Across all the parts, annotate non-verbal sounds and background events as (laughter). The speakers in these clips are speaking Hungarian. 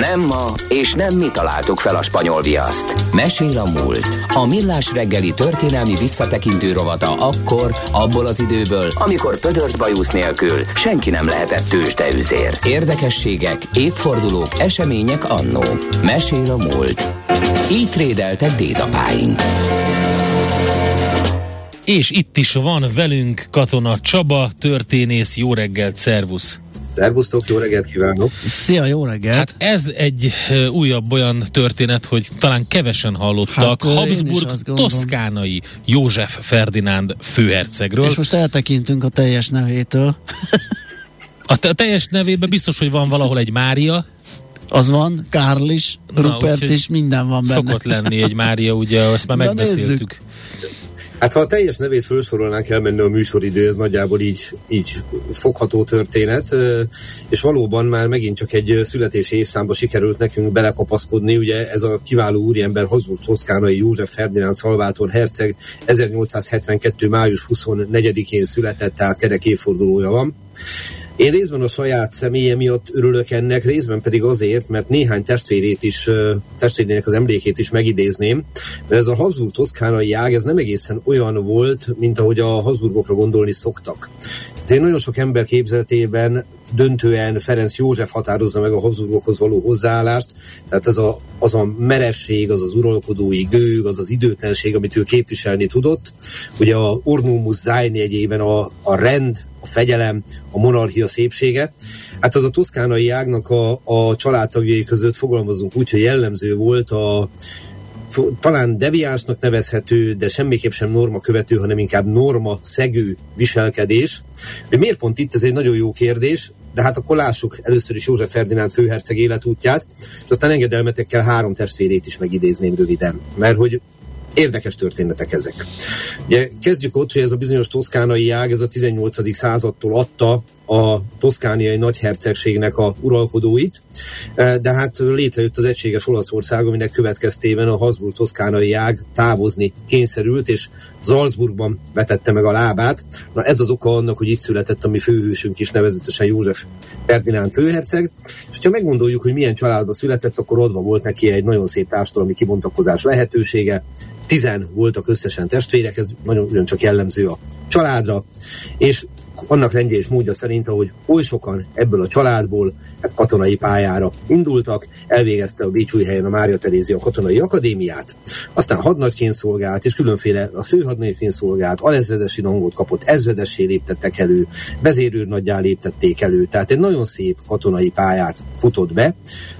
Nem ma, és nem mi találtuk fel a spanyol viaszt. Mesél a múlt. A millás reggeli történelmi visszatekintő rovata akkor, abból az időből, amikor pödört bajusz nélkül senki nem lehetett tőzsdeüzér. Érdekességek, évfordulók, események annó. Mesél a múlt. Így trédeltek dédapáink. És itt is van velünk Katona Csaba, történész, jó reggelt, szervusz! Szervusztok, jó reggelt kívánok! Szia, jó reggelt! Hát ez egy újabb olyan történet, hogy talán kevesen hallottak hát, Habsburg toszkánai József Ferdinánd főhercegről. És most eltekintünk a teljes nevétől. a, te- a teljes nevében biztos, hogy van valahol egy Mária. Az van, Kárl is, Na, Rupert is, minden van benne. Szokott lenni egy Mária, ugye, ezt már Na, megbeszéltük. Nézzük. Hát ha a teljes nevét felsorolnánk, elmenni a műsoridő, ez nagyjából így, így fogható történet, és valóban már megint csak egy születési évszámba sikerült nekünk belekapaszkodni, ugye ez a kiváló úriember Habsburg Toszkánai József Ferdinánd Szalvátor Herceg 1872. május 24-én született, tehát kerek évfordulója van. Én részben a saját személye miatt örülök ennek, részben pedig azért, mert néhány testvérét is, testvérének az emlékét is megidézném, mert ez a Habsburg toszkánai ág, ez nem egészen olyan volt, mint ahogy a Habsburgokra gondolni szoktak. Én nagyon sok ember képzeletében döntően Ferenc József határozza meg a Habsburgokhoz való hozzáállást, tehát ez a, az a meresség, az az uralkodói gőg, az az időtlenség, amit ő képviselni tudott. Ugye a Ornumus Zájn jegyében a, a rend, a fegyelem, a monarchia szépsége. Hát az a toszkánai ágnak a, a családtagjai között fogalmazunk úgy, hogy jellemző volt a talán deviánsnak nevezhető, de semmiképp sem norma követő, hanem inkább norma szegő viselkedés. Hogy miért pont itt, ez egy nagyon jó kérdés, de hát akkor lássuk először is József Ferdinánd főherceg életútját, és aztán engedelmetekkel három testvérét is megidézném röviden, mert hogy érdekes történetek ezek. Ugye kezdjük ott, hogy ez a bizonyos toszkánai ág, ez a 18. századtól adta a toszkániai nagyhercegségnek a uralkodóit, e, de hát létrejött az egységes Olaszország, aminek következtében a Habsburg toszkánai ág távozni kényszerült, és Salzburgban vetette meg a lábát. Na ez az oka annak, hogy itt született a mi főhősünk is, nevezetesen József Ferdinánd főherceg. És ha meggondoljuk, hogy milyen családba született, akkor adva volt neki egy nagyon szép társadalmi kibontakozás lehetősége. Tizen voltak összesen testvérek, ez nagyon ugyancsak jellemző a családra, és annak rendje és módja szerint, ahogy oly sokan ebből a családból hát katonai pályára indultak, elvégezte a helyen a Mária Terézia katonai akadémiát, aztán hadnagyként szolgált, és különféle a főhadnagyként szolgált, alezredesi rangot kapott, ezredessé léptettek elő, vezérőrnaggyá léptették elő, tehát egy nagyon szép katonai pályát futott be.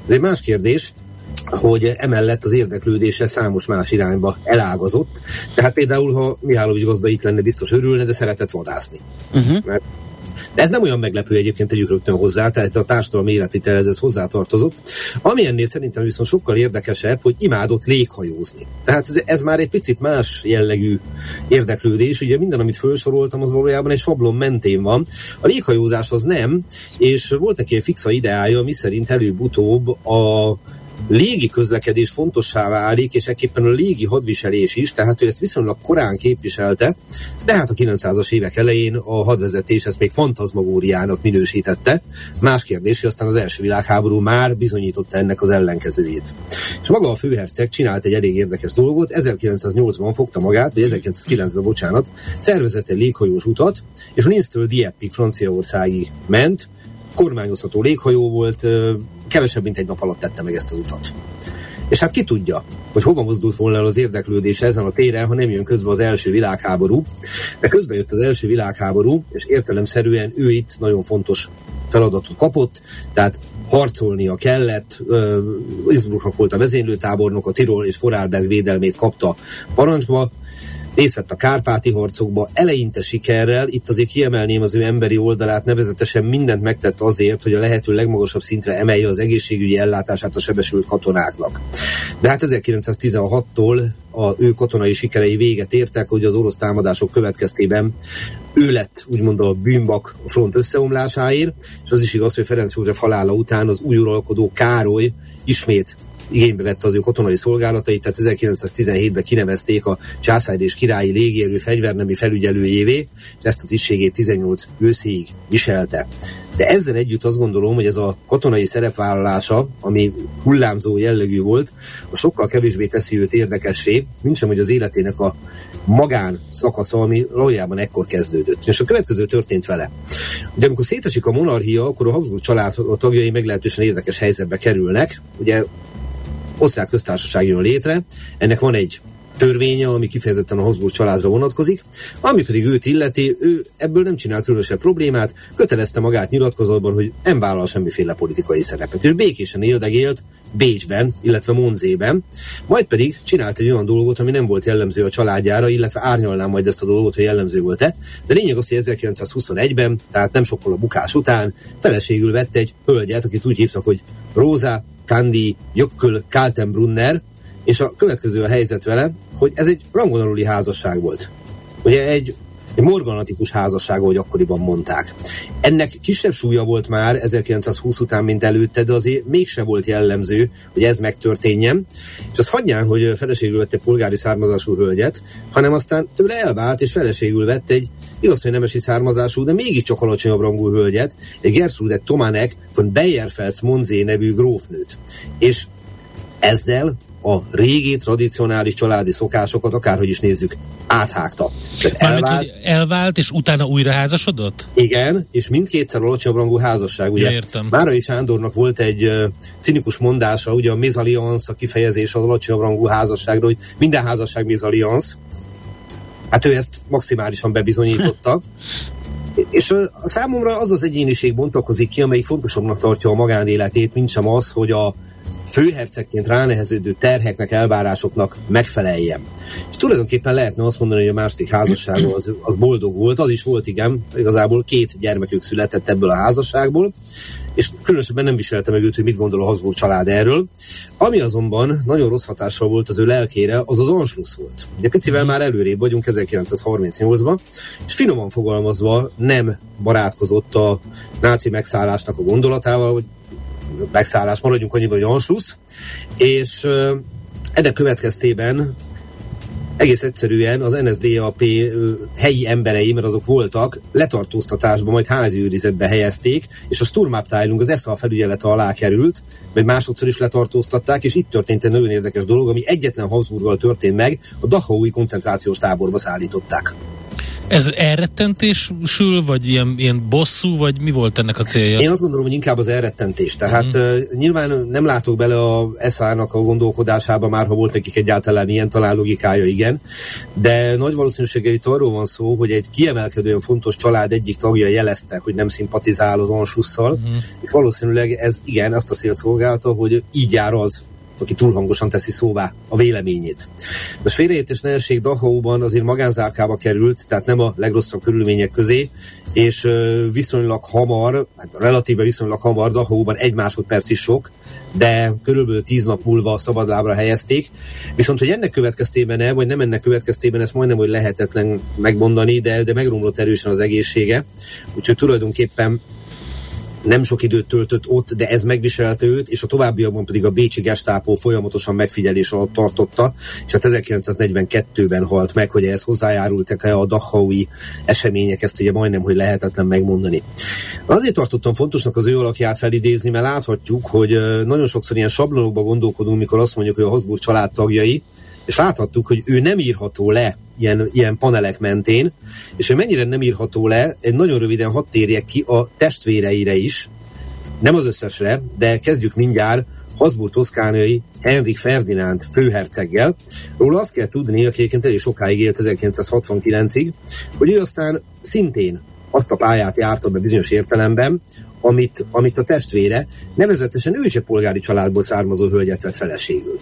Ez egy más kérdés, hogy emellett az érdeklődése számos más irányba elágazott. Tehát például, ha Mihálovics gazda itt lenne, biztos örülne, de szeretett vadászni. Uh-huh. Mert de ez nem olyan meglepő egyébként, tegyük rögtön hozzá, tehát a társadalmi életvitelhez ez hozzátartozott. Ami ennél szerintem viszont sokkal érdekesebb, hogy imádott léghajózni. Tehát ez, ez már egy picit más jellegű érdeklődés. Ugye minden, amit felsoroltam, az valójában egy sablon mentén van. A léghajózás az nem, és volt neki egy fixa ideája, mi szerint előbb-utóbb a légi közlekedés fontossá válik, és ekképpen a légi hadviselés is, tehát ő ezt viszonylag korán képviselte, de hát a 900-as évek elején a hadvezetés ezt még fantazmagóriának minősítette. Más kérdés, hogy aztán az első világháború már bizonyította ennek az ellenkezőjét. És maga a főherceg csinált egy elég érdekes dolgot, 1908-ban fogta magát, vagy 1909-ben, bocsánat, szervezett egy léghajós utat, és Linztől Dieppig Franciaországig ment, kormányozható léghajó volt, kevesebb, mint egy nap alatt tette meg ezt az utat. És hát ki tudja, hogy hova mozdult volna el az érdeklődés ezen a téren, ha nem jön közbe az első világháború. De közben jött az első világháború, és értelemszerűen ő itt nagyon fontos feladatot kapott, tehát harcolnia kellett, Innsbrucknak volt a vezénylőtábornok, a Tirol és Forarlberg védelmét kapta parancsba, részt vett a kárpáti harcokba, eleinte sikerrel, itt azért kiemelném az ő emberi oldalát, nevezetesen mindent megtett azért, hogy a lehető legmagasabb szintre emelje az egészségügyi ellátását a sebesült katonáknak. De hát 1916-tól a ő katonai sikerei véget értek, hogy az orosz támadások következtében ő lett úgymond a bűnbak a front összeomlásáért, és az is igaz, hogy Ferenc József halála után az új uralkodó Károly ismét igénybe vette az ő katonai szolgálatait, tehát 1917-ben kinevezték a császár és királyi légierő fegyvernemi felügyelőjévé, és ezt a tisztségét 18 őszéig viselte. De ezzel együtt azt gondolom, hogy ez a katonai szerepvállalása, ami hullámzó jellegű volt, a sokkal kevésbé teszi őt érdekessé, mint hogy az életének a magán szakasza, ami valójában ekkor kezdődött. És a következő történt vele. Ugye amikor szétesik a monarchia, akkor a Habsburg család tagjai meglehetősen érdekes helyzetbe kerülnek. Ugye osztrák köztársaság jön létre, ennek van egy törvénye, ami kifejezetten a Habsburg családra vonatkozik, ami pedig őt illeti, ő ebből nem csinált különösebb problémát, kötelezte magát nyilatkozatban, hogy nem vállal semmiféle politikai szerepet, és békésen éldegélt Bécsben, illetve Monzében, majd pedig csinált egy olyan dolgot, ami nem volt jellemző a családjára, illetve árnyalnám majd ezt a dolgot, hogy jellemző volt-e, de lényeg az, hogy 1921-ben, tehát nem sokkal a bukás után, feleségül vette egy hölgyet, akit úgy hívtak, hogy Róza Kandi Jökköl Kaltenbrunner, és a következő a helyzet vele, hogy ez egy rangon házasság volt. Ugye egy, egy morganatikus házasság, ahogy akkoriban mondták. Ennek kisebb súlya volt már 1920 után, mint előtte, de azért mégse volt jellemző, hogy ez megtörténjen. És az hagyján, hogy feleségül vette polgári származású hölgyet, hanem aztán tőle elvált, és feleségül vett egy igaz, hogy nemesi származású, de mégiscsak alacsonyabb rangú hölgyet, egy Gertrude Tomanek von Beyerfels Monzé nevű grófnőt. És ezzel a régi, tradicionális családi szokásokat, akárhogy is nézzük, áthágta. elvált, elvált, és utána újra házasodott? Igen, és mindkétszer alacsonyabb rangú házasság. Ugye ja, értem. Márai Sándornak volt egy uh, cinikus mondása, ugye a mézaliansz, a kifejezés az alacsonyabb rangú házasságról, hogy minden házasság mézaliansz. Hát ő ezt maximálisan bebizonyította. (laughs) És a, számomra az az egyéniség bontakozik ki, amelyik fontosabbnak tartja a magánéletét, mint sem az, hogy a főhercegként ráneheződő terheknek, elvárásoknak megfeleljen. És tulajdonképpen lehetne azt mondani, hogy a második házassága az, az boldog volt, az is volt, igen, igazából két gyermekük született ebből a házasságból, és különösebben nem viselte meg őt, hogy mit gondol a Habsburg család erről. Ami azonban nagyon rossz hatással volt az ő lelkére, az az Anschluss volt. Ugye picivel már előrébb vagyunk 1938-ban, és finoman fogalmazva nem barátkozott a náci megszállásnak a gondolatával, hogy megszállás, maradjunk annyiban, hogy Anschluss, és ennek következtében egész egyszerűen az NSDAP helyi emberei, mert azok voltak, letartóztatásba, majd házi helyezték, és a Sturmabteilung az ESZA felügyelete alá került, mert másodszor is letartóztatták, és itt történt egy nagyon érdekes dolog, ami egyetlen Habsburggal történt meg, a Dachaui koncentrációs táborba szállították. Ez elrettentésül, vagy ilyen, ilyen bosszú, vagy mi volt ennek a célja? Én azt gondolom, hogy inkább az elrettentés. Tehát mm. uh, nyilván nem látok bele a SZA-nak a gondolkodásába már, ha volt nekik egyáltalán ilyen talán logikája, igen. De nagy valószínűséggel itt arról van szó, hogy egy kiemelkedően fontos család egyik tagja jelezte, hogy nem szimpatizál az Ansusszal, mm. és valószínűleg ez igen azt a cél szolgálta, hogy így jár az, aki túl hangosan teszi szóvá a véleményét. Most félreértés ne Dachauban azért magánzárkába került, tehát nem a legrosszabb körülmények közé, és viszonylag hamar, hát relatíve viszonylag hamar Dachauban egy másodperc is sok, de körülbelül tíz nap múlva szabadlábra helyezték. Viszont, hogy ennek következtében vagy nem ennek következtében, ezt majdnem, hogy lehetetlen megmondani, de, de megromlott erősen az egészsége. Úgyhogy tulajdonképpen nem sok időt töltött ott, de ez megviselte őt, és a továbbiakban pedig a Bécsi Gestápó folyamatosan megfigyelés alatt tartotta, és hát 1942-ben halt meg, hogy ehhez hozzájárultak-e a Dachaui események, ezt ugye majdnem, hogy lehetetlen megmondani. Azért tartottam fontosnak az ő alakját felidézni, mert láthatjuk, hogy nagyon sokszor ilyen sablonokba gondolkodunk, mikor azt mondjuk, hogy a Habsburg családtagjai, és láthattuk, hogy ő nem írható le ilyen, ilyen panelek mentén, és hogy mennyire nem írható le, egy nagyon röviden hadd térjek ki a testvéreire is, nem az összesre, de kezdjük mindjárt Habsburg toszkánai Henrik Ferdinánd főherceggel. Róla azt kell tudni, aki egyébként elég sokáig élt 1969-ig, hogy ő aztán szintén azt a pályát járta be bizonyos értelemben, amit, amit a testvére, nevezetesen ő is egy polgári családból származó hölgyet vett feleségül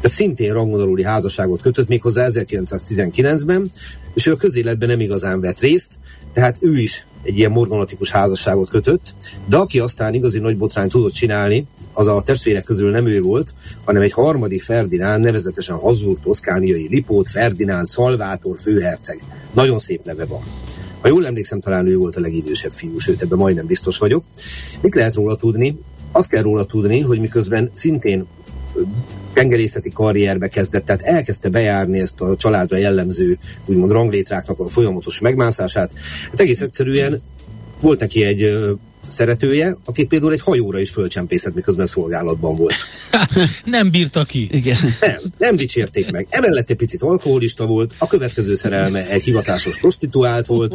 de szintén rangon házasságot kötött méghozzá 1919-ben, és ő a közéletben nem igazán vett részt, tehát ő is egy ilyen morganatikus házasságot kötött, de aki aztán igazi nagy botrány tudott csinálni, az a testvérek közül nem ő volt, hanem egy harmadik Ferdinánd, nevezetesen Hazur, Toszkániai Lipót, Ferdinánd, Szalvátor főherceg. Nagyon szép neve van. Ha jól emlékszem, talán ő volt a legidősebb fiú, sőt, ebben majdnem biztos vagyok. Mit lehet róla tudni? Azt kell róla tudni, hogy miközben szintén tengerészeti karrierbe kezdett, tehát elkezdte bejárni ezt a családra jellemző, úgymond ranglétráknak a folyamatos megmászását. Hát egész egyszerűen volt neki egy szeretője, akit például egy hajóra is fölcsempészett, miközben szolgálatban volt. (laughs) nem bírta ki. Igen. Nem, nem dicsérték meg. Emellett egy picit alkoholista volt, a következő szerelme egy hivatásos prostituált volt.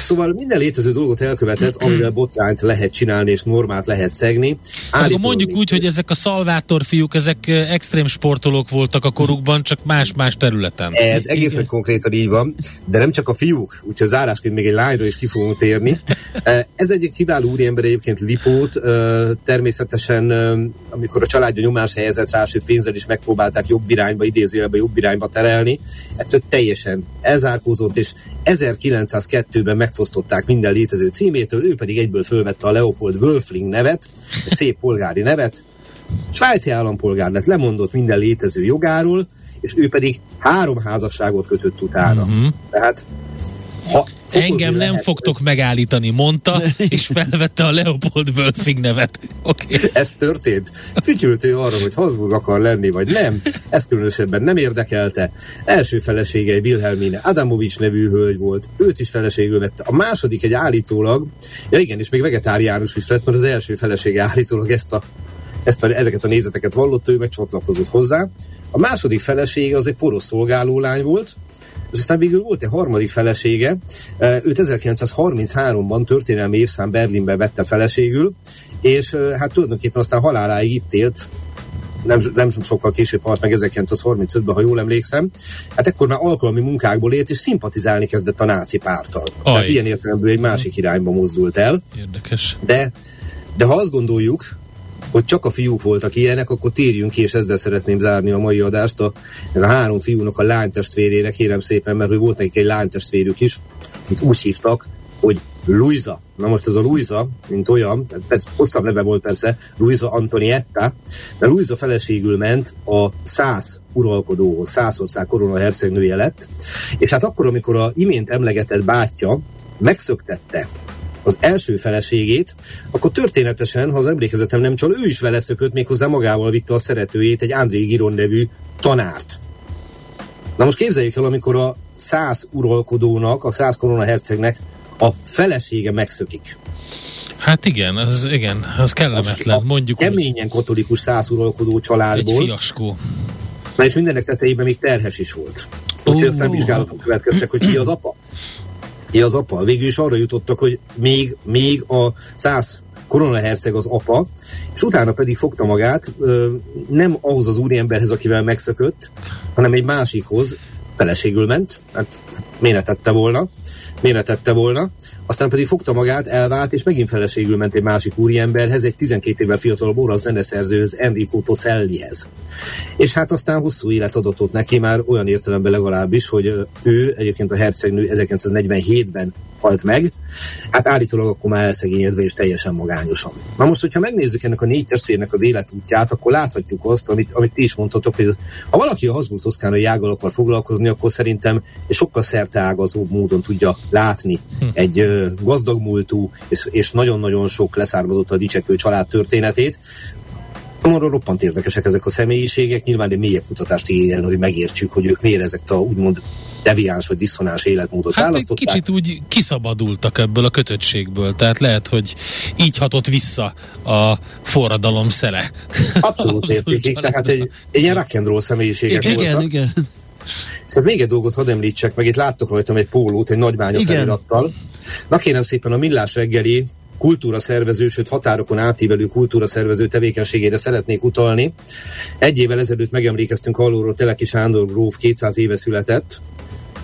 Szóval minden létező dolgot elkövetett, (clears throat) amivel botrányt lehet csinálni és normát lehet szegni. Hát akkor mondjuk úgy, hogy ezek a szalvátor fiúk, ezek extrém sportolók voltak a korukban, csak más-más területen. Ez egészen konkrétan így van, de nem csak a fiúk, úgyhogy zárásként még egy lányra is ki fogunk térni. (laughs) Ez egy kiváló úriember egyébként Lipót, természetesen amikor a családja nyomás helyezett rá, hogy pénzzel is megpróbálták jobb irányba, idézőjelbe jobb irányba terelni, ettől teljesen elzárkózott, és 1902-ben megfosztották minden létező címétől, ő pedig egyből fölvette a Leopold Wölfling nevet, szép polgári nevet, svájci állampolgár lett, lemondott minden létező jogáról, és ő pedig három házasságot kötött utána. Uh-huh. Tehát ha Engem nem lehet, fogtok megállítani, mondta, és felvette a Leopold Wölfing nevet. Okay. Ez történt. Fütyült ő arra, hogy Habsburg akar lenni, vagy nem. Ez különösebben nem érdekelte. Első felesége egy Wilhelmine Adamovics nevű hölgy volt. Őt is feleségül vette. A második egy állítólag, ja igen, és még vegetáriánus is lett, mert az első felesége állítólag ezt a, ezt a, ezeket a nézeteket vallotta, ő meg csatlakozott hozzá. A második felesége az egy porosz szolgáló lány volt, és aztán végül volt egy harmadik felesége, őt 1933-ban történelmi évszám Berlinben vette feleségül, és hát tulajdonképpen aztán haláláig itt élt, nem, nem sokkal később halt meg 1935-ben, ha jól emlékszem. Hát ekkor már alkalmi munkákból élt, és szimpatizálni kezdett a náci pártal. Aj. Tehát ilyen értelemben egy másik irányba mozdult el. Érdekes. De, de ha azt gondoljuk, hogy csak a fiúk voltak ilyenek, akkor térjünk ki, és ezzel szeretném zárni a mai adást. A, a három fiúnak a lánytestvérére, kérem szépen, mert hogy volt nekik egy lánytestvérük is, amit úgy hívtak, hogy Luisa. Na most ez a Luisa, mint olyan, hosszabb neve volt persze, Luisa Antonietta, de Luisa feleségül ment a száz uralkodóhoz, százország korona hercegnője lett, és hát akkor, amikor a imént emlegetett bátyja megszöktette az első feleségét, akkor történetesen, ha az emlékezetem nem csal, ő is vele szökött, méghozzá magával vitte a szeretőjét, egy André Giron nevű tanárt. Na most képzeljük el, amikor a száz uralkodónak, a száz korona hercegnek a felesége megszökik. Hát igen, az, igen, az kellemetlen, az mondjuk. Keményen katolikus száz uralkodó családból. Egy fiaskó. Na és mindenek tetejében még terhes is volt. Úgyhogy aztán vizsgálatok következtek, hogy ki az apa az apa. Végül is arra jutottak, hogy még, még a száz koronaherceg az apa, és utána pedig fogta magát, nem ahhoz az úriemberhez, akivel megszökött, hanem egy másikhoz, feleségül ment, hát miért tette volna, miért tette volna, aztán pedig fogta magát, elvált, és megint feleségül ment egy másik úriemberhez, egy 12 évvel fiatalabb orosz zeneszerzőhöz, Enrico Tosellihez. És hát aztán hosszú élet adott ott neki már olyan értelemben legalábbis, hogy ő egyébként a hercegnő 1947-ben halt meg, hát állítólag akkor már elszegényedve és teljesen magányosan. Na most, hogyha megnézzük ennek a négy testvérnek az életútját, akkor láthatjuk azt, amit, amit ti is mondtatok, hogy ha valaki a Habsburg toszkánai ággal akar foglalkozni, akkor szerintem sokkal szerteágazóbb módon tudja látni hm. egy gazdag múltú és, és nagyon-nagyon sok leszármazott a dicsekvő család történetét, Számomra roppant érdekesek ezek a személyiségek, nyilván egy mélyebb kutatást igényelne, hogy megértsük, hogy ők miért ezek a úgymond deviáns vagy diszonáns életmódot hát választották. kicsit úgy kiszabadultak ebből a kötöttségből, tehát lehet, hogy így hatott vissza a forradalom szele. Abszolút (laughs) értékik, tehát egy, egy ilyen rock and roll személyiségek igen, voltak. Igen, igen. Szóval még egy dolgot hadd említsek, meg itt láttok rajtam egy pólót, egy nagybánya felirattal. Na kérem szépen a Millás reggeli kultúra szervező, sőt határokon átívelő kultúra szervező tevékenységére szeretnék utalni. Egy évvel ezelőtt megemlékeztünk arról, Teleki Sándor gróf 200 éve született.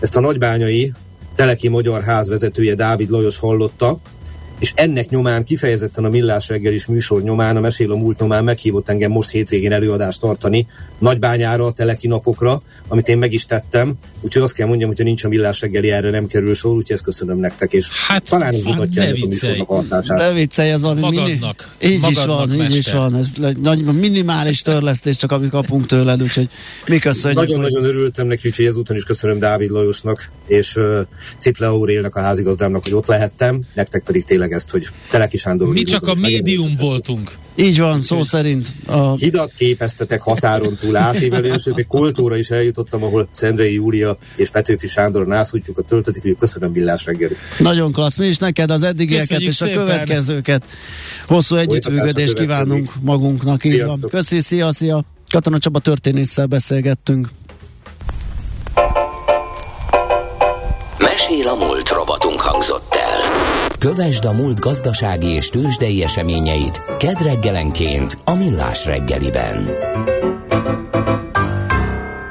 Ezt a nagybányai Teleki Magyar Ház vezetője Dávid Lajos hallotta, és ennek nyomán kifejezetten a Millás reggelis műsor nyomán, a Mesél a múlt nyomán meghívott engem most hétvégén előadást tartani Nagybányára, a teleki napokra, amit én meg is tettem, úgyhogy azt kell mondjam, hogyha nincs a Millás reggeli, erre nem kerül sor, úgyhogy ezt köszönöm nektek, és hát, talán ez mutatja hát a műsornak a hatását. Ne viccelj, ez van. Magadnak. Mini, így magadnak is van, mester. így is van. Ez nagy, minimális törlesztés, csak amit kapunk tőled, úgyhogy mi köszönjük. Nagyon-nagyon hogy... örültem neki, úgyhogy ezúton is köszönöm Dávid Lajosnak, és uh, Ciple Aurélnak, a házigazdámnak, hogy ott lehettem, nektek pedig tényleg tényleg ezt, hogy Teleki Sándor... Mi csak a médium voltunk. Így van, szó szerint. A... Hidat képeztetek határon túl átívelő, és még kultúra is eljutottam, ahol Szendrei Júlia és Petőfi Sándor a töltetik, hogy köszönöm Villás reggeli. Nagyon klassz, mi is neked az eddigieket és szépen. a következőket. Hosszú együttműködést kívánunk magunknak. Így van. Köszi, szia, szia. Katona Csaba történésszel beszélgettünk. Mesél a múlt robotunk hangzott el. Kövesd a múlt gazdasági és tőzsdei eseményeit kedd reggelenként a Millás reggeliben.